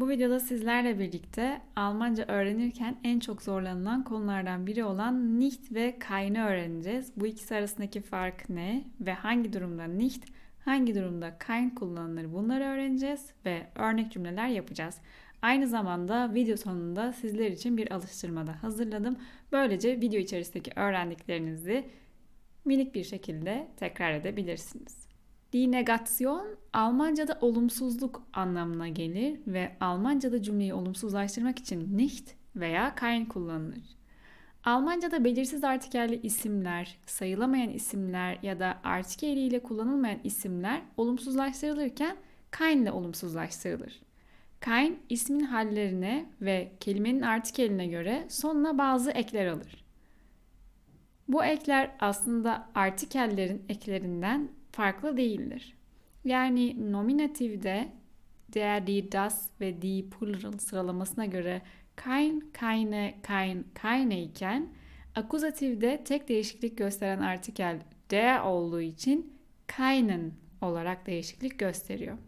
Bu videoda sizlerle birlikte Almanca öğrenirken en çok zorlanılan konulardan biri olan nicht ve kein'i öğreneceğiz. Bu ikisi arasındaki fark ne ve hangi durumda nicht, hangi durumda kein kullanılır bunları öğreneceğiz ve örnek cümleler yapacağız. Aynı zamanda video sonunda sizler için bir alıştırma da hazırladım. Böylece video içerisindeki öğrendiklerinizi minik bir şekilde tekrar edebilirsiniz. Die Negation Almanca'da olumsuzluk anlamına gelir ve Almanca'da cümleyi olumsuzlaştırmak için nicht veya kein kullanılır. Almanca'da belirsiz artikelli isimler, sayılamayan isimler ya da artikeli ile kullanılmayan isimler olumsuzlaştırılırken kein ile olumsuzlaştırılır. Kein ismin hallerine ve kelimenin artikeline göre sonuna bazı ekler alır. Bu ekler aslında artikellerin eklerinden farklı değildir. Yani nominatifde der, die, das ve die plural sıralamasına göre kein, keine, kein, keine iken akuzatifde tek değişiklik gösteren artikel der olduğu için keinen olarak değişiklik gösteriyor.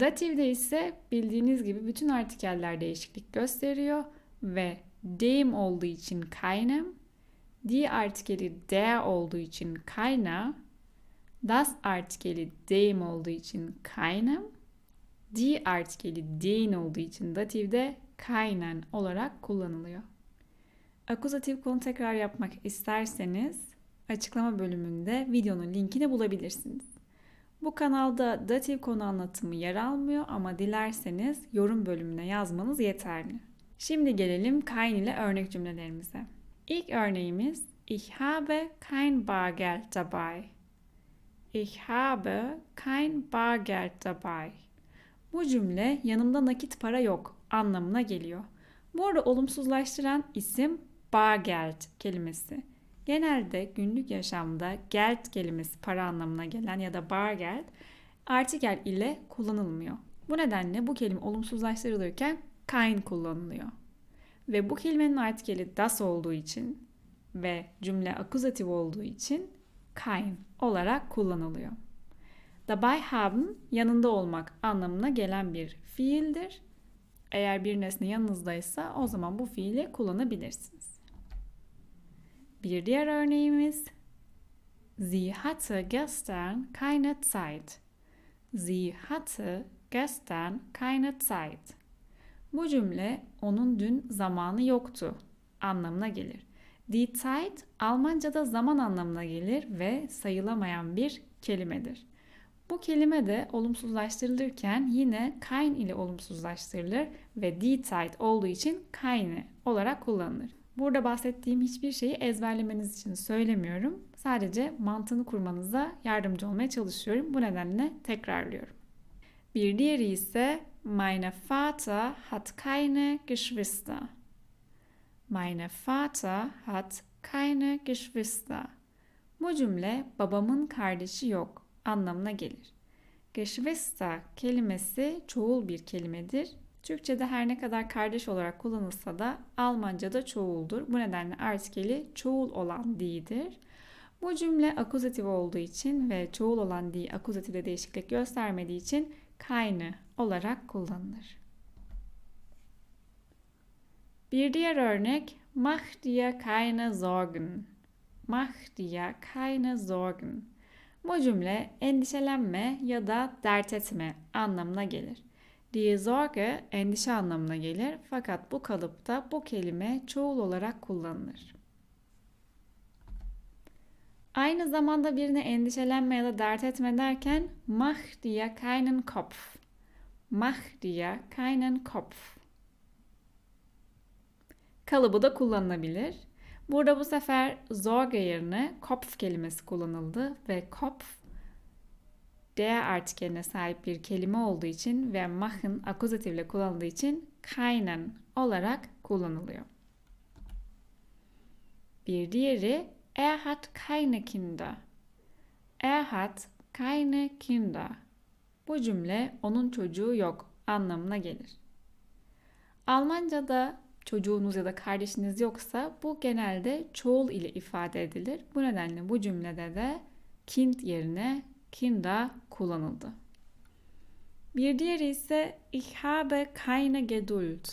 Datifde ise bildiğiniz gibi bütün artikeller değişiklik gösteriyor ve dem olduğu için keinem, die artikeli der olduğu için keiner, das artikeli dem olduğu için keinem, die artikeli den olduğu için datifde keinen olarak kullanılıyor. Akuzatif konu tekrar yapmak isterseniz açıklama bölümünde videonun linkini bulabilirsiniz. Bu kanalda datif konu anlatımı yer almıyor ama dilerseniz yorum bölümüne yazmanız yeterli. Şimdi gelelim kein ile örnek cümlelerimize. İlk örneğimiz Ich habe kein Bargeld dabei. Ich habe kein Bargeld dabei. Bu cümle yanımda nakit para yok anlamına geliyor. Bu arada olumsuzlaştıran isim Bargeld kelimesi. Genelde günlük yaşamda Geld kelimesi para anlamına gelen ya da Bargeld artikel ile kullanılmıyor. Bu nedenle bu kelime olumsuzlaştırılırken kein kullanılıyor. Ve bu kelimenin artikeli das olduğu için ve cümle akuzatif olduğu için kein olarak kullanılıyor. Dabei haben yanında olmak anlamına gelen bir fiildir. Eğer bir nesne yanınızdaysa o zaman bu fiili kullanabilirsiniz. Bir diğer örneğimiz Sie hatte gestern keine Zeit. Sie hatte gestern keine Zeit. Bu cümle onun dün zamanı yoktu anlamına gelir. Die Zeit Almanca'da zaman anlamına gelir ve sayılamayan bir kelimedir. Bu kelime de olumsuzlaştırılırken yine kein ile olumsuzlaştırılır ve die Zeit olduğu için keine olarak kullanılır. Burada bahsettiğim hiçbir şeyi ezberlemeniz için söylemiyorum. Sadece mantığını kurmanıza yardımcı olmaya çalışıyorum. Bu nedenle tekrarlıyorum. Bir diğeri ise Meine Vater hat keine Geschwister. Meine Vater hat keine Geschwister. Bu cümle babamın kardeşi yok anlamına gelir. Geschwister kelimesi çoğul bir kelimedir. Türkçe'de her ne kadar kardeş olarak kullanılsa da Almanca'da çoğuldur. Bu nedenle artikeli çoğul olan di'dir. Bu cümle akuzatif olduğu için ve çoğul olan di akuzatifde değişiklik göstermediği için keine olarak kullanılır. Bir diğer örnek Mach dir keine Sorgen. Mach dir keine Sorgen. Bu cümle endişelenme ya da dert etme anlamına gelir. Die Sorge endişe anlamına gelir fakat bu kalıpta bu kelime çoğul olarak kullanılır. Aynı zamanda birine endişelenme ya da dert etme derken mach dir keinen Kopf. Mach dir keinen Kopf. Kalıbı da kullanılabilir. Burada bu sefer Sorge yerine Kopf kelimesi kullanıldı ve Kopf der artikeline sahip bir kelime olduğu için ve machen akuzatifle kullanıldığı için keinen olarak kullanılıyor. Bir diğeri Er hat keine Kinder. Er hat keine Kinder. Bu cümle onun çocuğu yok anlamına gelir. Almanca'da çocuğunuz ya da kardeşiniz yoksa bu genelde çoğul ile ifade edilir. Bu nedenle bu cümlede de kind yerine Kinder kullanıldı. Bir diğeri ise ich habe keine Geduld.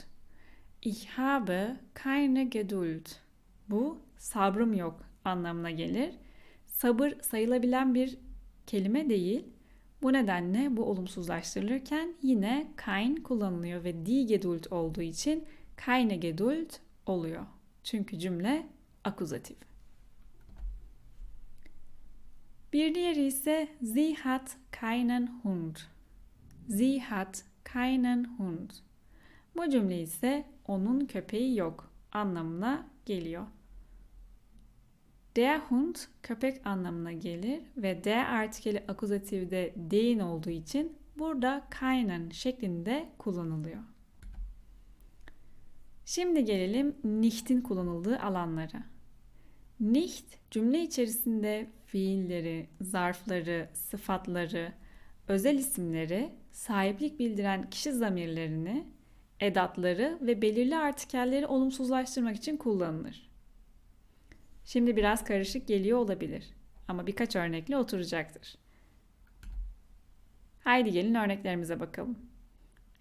Ich habe keine Geduld. Bu sabrım yok anlamına gelir. Sabır sayılabilen bir kelime değil. Bu nedenle bu olumsuzlaştırılırken yine kein kullanılıyor ve die Geduld olduğu için keine Geduld oluyor. Çünkü cümle akuzatif. Bir diğeri ise sie hat keinen Hund. Sie hat keinen Hund. Bu cümle ise onun köpeği yok anlamına geliyor. Der Hund köpek anlamına gelir ve der artikeli akuzatifde den olduğu için burada keinen şeklinde kullanılıyor. Şimdi gelelim nicht'in kullanıldığı alanlara. Nicht cümle içerisinde fiilleri, zarfları, sıfatları, özel isimleri, sahiplik bildiren kişi zamirlerini, edatları ve belirli artikelleri olumsuzlaştırmak için kullanılır. Şimdi biraz karışık geliyor olabilir ama birkaç örnekle oturacaktır. Haydi gelin örneklerimize bakalım.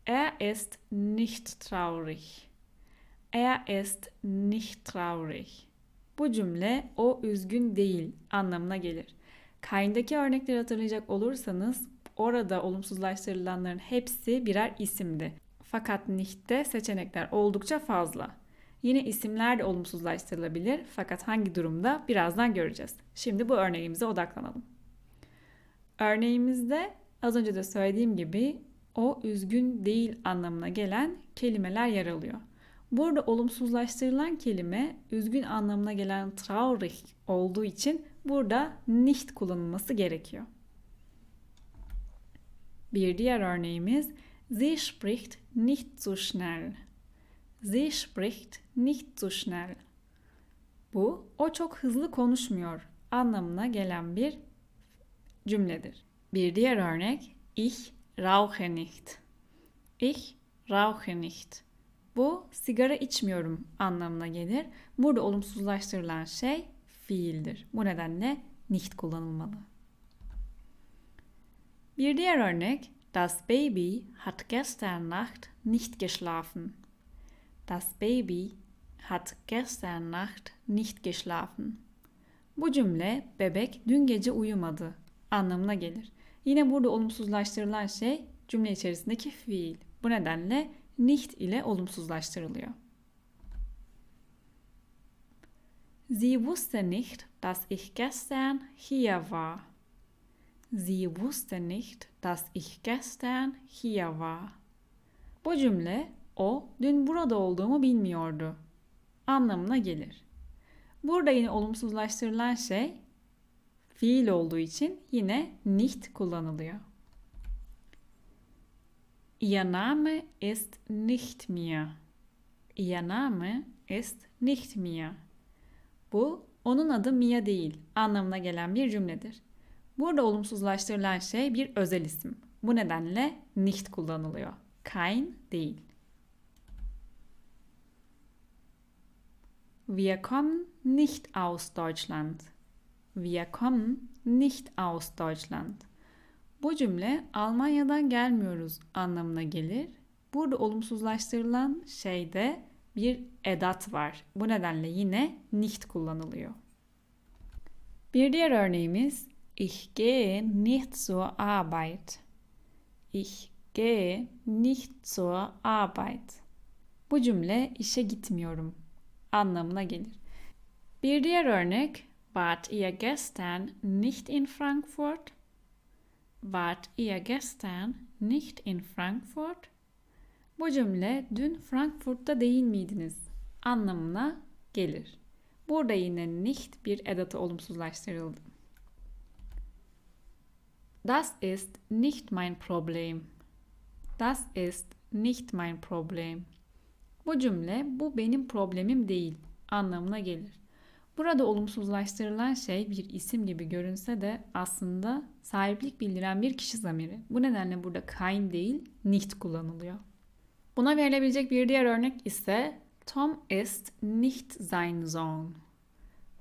Er ist nicht traurig. Er ist nicht traurig. Bu cümle o üzgün değil anlamına gelir. Kayn'daki örnekleri hatırlayacak olursanız orada olumsuzlaştırılanların hepsi birer isimdi. Fakat nicht'te seçenekler oldukça fazla. Yine isimler de olumsuzlaştırılabilir fakat hangi durumda birazdan göreceğiz. Şimdi bu örneğimize odaklanalım. Örneğimizde az önce de söylediğim gibi o üzgün değil anlamına gelen kelimeler yer alıyor. Burada olumsuzlaştırılan kelime üzgün anlamına gelen traurig olduğu için burada nicht kullanılması gerekiyor. Bir diğer örneğimiz Sie spricht nicht so schnell. Sie spricht nicht so schnell. Bu o çok hızlı konuşmuyor anlamına gelen bir cümledir. Bir diğer örnek Ich rauche nicht. Ich rauche nicht. Bu sigara içmiyorum anlamına gelir. Burada olumsuzlaştırılan şey fiildir. Bu nedenle nicht kullanılmalı. Bir diğer örnek Das Baby hat gestern Nacht nicht geschlafen. Das Baby hat gestern Nacht nicht geschlafen. Bu cümle bebek dün gece uyumadı anlamına gelir. Yine burada olumsuzlaştırılan şey cümle içerisindeki fiil. Bu nedenle nicht ile olumsuzlaştırılıyor. Sie wusste nicht, dass ich gestern hier war. Sie wusste nicht, dass ich gestern hier war. Bu cümle o dün burada olduğumu bilmiyordu anlamına gelir. Burada yine olumsuzlaştırılan şey fiil olduğu için yine nicht kullanılıyor. Ihr Name ist nicht mir. Ihr Name ist nicht mir. Bu onun adı Mia değil anlamına gelen bir cümledir. Burada olumsuzlaştırılan şey bir özel isim. Bu nedenle nicht kullanılıyor. Kein değil. Wir kommen nicht aus Deutschland. Wir kommen nicht aus Deutschland. Bu cümle Almanya'dan gelmiyoruz anlamına gelir. Burada olumsuzlaştırılan şeyde bir edat var. Bu nedenle yine nicht kullanılıyor. Bir diğer örneğimiz Ich gehe nicht zur Arbeit. Ich gehe nicht zur Arbeit. Bu cümle işe gitmiyorum anlamına gelir. Bir diğer örnek Wart ihr gestern nicht in Frankfurt? Wart ihr gestern nicht in Frankfurt? Bu cümle dün Frankfurt'ta değil miydiniz? anlamına gelir. Burada yine nicht bir edatı olumsuzlaştırıldı. Das ist nicht mein Problem. Das ist nicht mein Problem. Bu cümle bu benim problemim değil anlamına gelir. Burada olumsuzlaştırılan şey bir isim gibi görünse de aslında sahiplik bildiren bir kişi zamiri. Bu nedenle burada kein değil, nicht kullanılıyor. Buna verilebilecek bir diğer örnek ise Tom ist nicht sein Sohn.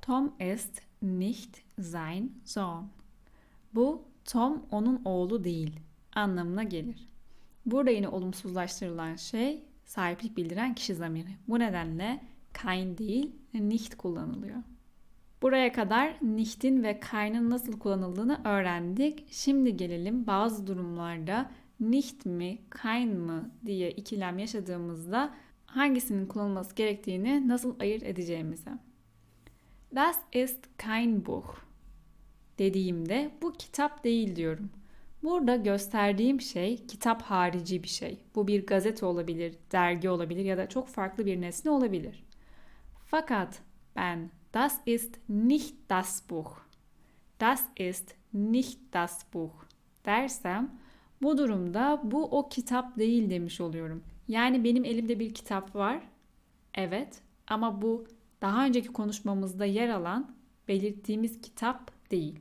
Tom ist nicht sein Sohn. Bu Tom onun oğlu değil anlamına gelir. Burada yine olumsuzlaştırılan şey sahiplik bildiren kişi zamiri. Bu nedenle kein değil, nicht kullanılıyor. Buraya kadar nicht'in ve kein'in nasıl kullanıldığını öğrendik. Şimdi gelelim bazı durumlarda nicht mi, kein mi diye ikilem yaşadığımızda hangisinin kullanılması gerektiğini nasıl ayırt edeceğimize. Das ist kein Buch dediğimde bu kitap değil diyorum. Burada gösterdiğim şey kitap harici bir şey. Bu bir gazete olabilir, dergi olabilir ya da çok farklı bir nesne olabilir. Fakat ben das ist nicht das Buch. Das ist nicht das Buch dersem bu durumda bu o kitap değil demiş oluyorum. Yani benim elimde bir kitap var. Evet ama bu daha önceki konuşmamızda yer alan belirttiğimiz kitap değil.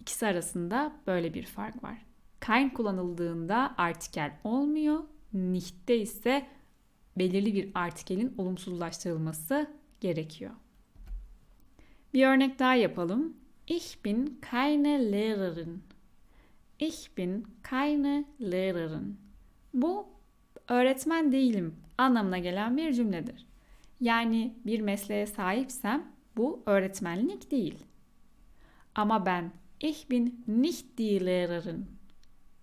İkisi arasında böyle bir fark var. Kein kullanıldığında artikel olmuyor. Nicht'te ise belirli bir artikelin olumsuzlaştırılması gerekiyor. Bir örnek daha yapalım. Ich bin keine Lehrerin. Ich bin keine Lehrerin. Bu öğretmen değilim anlamına gelen bir cümledir. Yani bir mesleğe sahipsem bu öğretmenlik değil. Ama ben ich bin nicht die Lehrerin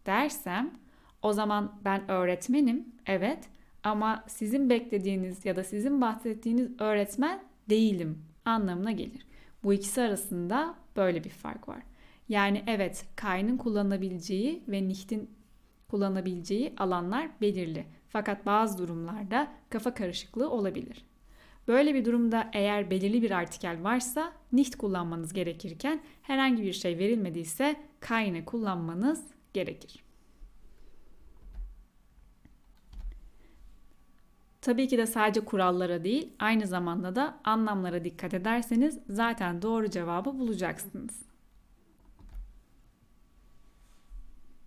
dersem o zaman ben öğretmenim evet ama sizin beklediğiniz ya da sizin bahsettiğiniz öğretmen değilim anlamına gelir. Bu ikisi arasında böyle bir fark var. Yani evet kayının kullanılabileceği ve nicht'in kullanılabileceği alanlar belirli. Fakat bazı durumlarda kafa karışıklığı olabilir. Böyle bir durumda eğer belirli bir artikel varsa nicht kullanmanız gerekirken herhangi bir şey verilmediyse keine kullanmanız gerekir. Tabii ki de sadece kurallara değil, aynı zamanda da anlamlara dikkat ederseniz zaten doğru cevabı bulacaksınız.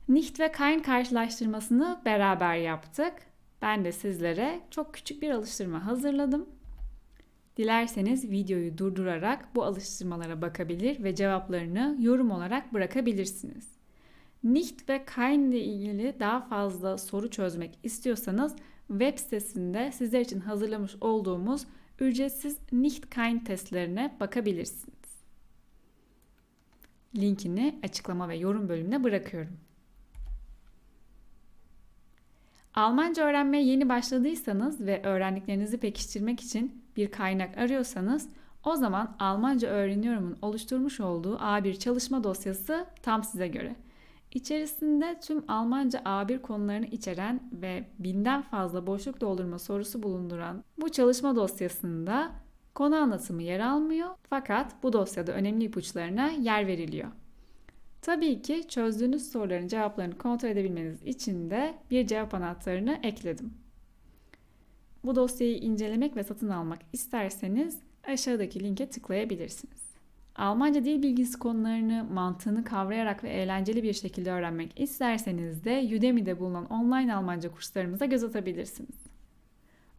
Nicht ve kein karşılaştırmasını beraber yaptık. Ben de sizlere çok küçük bir alıştırma hazırladım. Dilerseniz videoyu durdurarak bu alıştırmalara bakabilir ve cevaplarını yorum olarak bırakabilirsiniz. Nicht ve kein ile ilgili daha fazla soru çözmek istiyorsanız web sitesinde sizler için hazırlamış olduğumuz ücretsiz nicht kein testlerine bakabilirsiniz. Linkini açıklama ve yorum bölümüne bırakıyorum. Almanca öğrenmeye yeni başladıysanız ve öğrendiklerinizi pekiştirmek için bir kaynak arıyorsanız o zaman Almanca Öğreniyorum'un oluşturmuş olduğu A1 çalışma dosyası tam size göre. İçerisinde tüm Almanca A1 konularını içeren ve binden fazla boşluk doldurma sorusu bulunduran bu çalışma dosyasında konu anlatımı yer almıyor fakat bu dosyada önemli ipuçlarına yer veriliyor. Tabii ki çözdüğünüz soruların cevaplarını kontrol edebilmeniz için de bir cevap anahtarını ekledim. Bu dosyayı incelemek ve satın almak isterseniz aşağıdaki linke tıklayabilirsiniz. Almanca dil bilgisi konularını mantığını kavrayarak ve eğlenceli bir şekilde öğrenmek isterseniz de Udemy'de bulunan online Almanca kurslarımıza göz atabilirsiniz.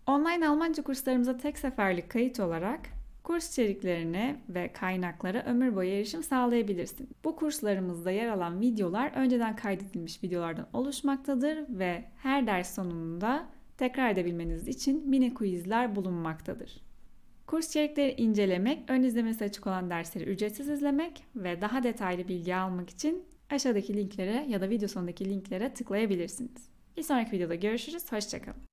Online Almanca kurslarımıza tek seferlik kayıt olarak kurs içeriklerine ve kaynaklara ömür boyu erişim sağlayabilirsiniz. Bu kurslarımızda yer alan videolar önceden kaydedilmiş videolardan oluşmaktadır ve her ders sonunda tekrar edebilmeniz için mini quizler bulunmaktadır. Kurs içerikleri incelemek, ön izlemesi açık olan dersleri ücretsiz izlemek ve daha detaylı bilgi almak için aşağıdaki linklere ya da video sonundaki linklere tıklayabilirsiniz. Bir sonraki videoda görüşürüz. Hoşçakalın.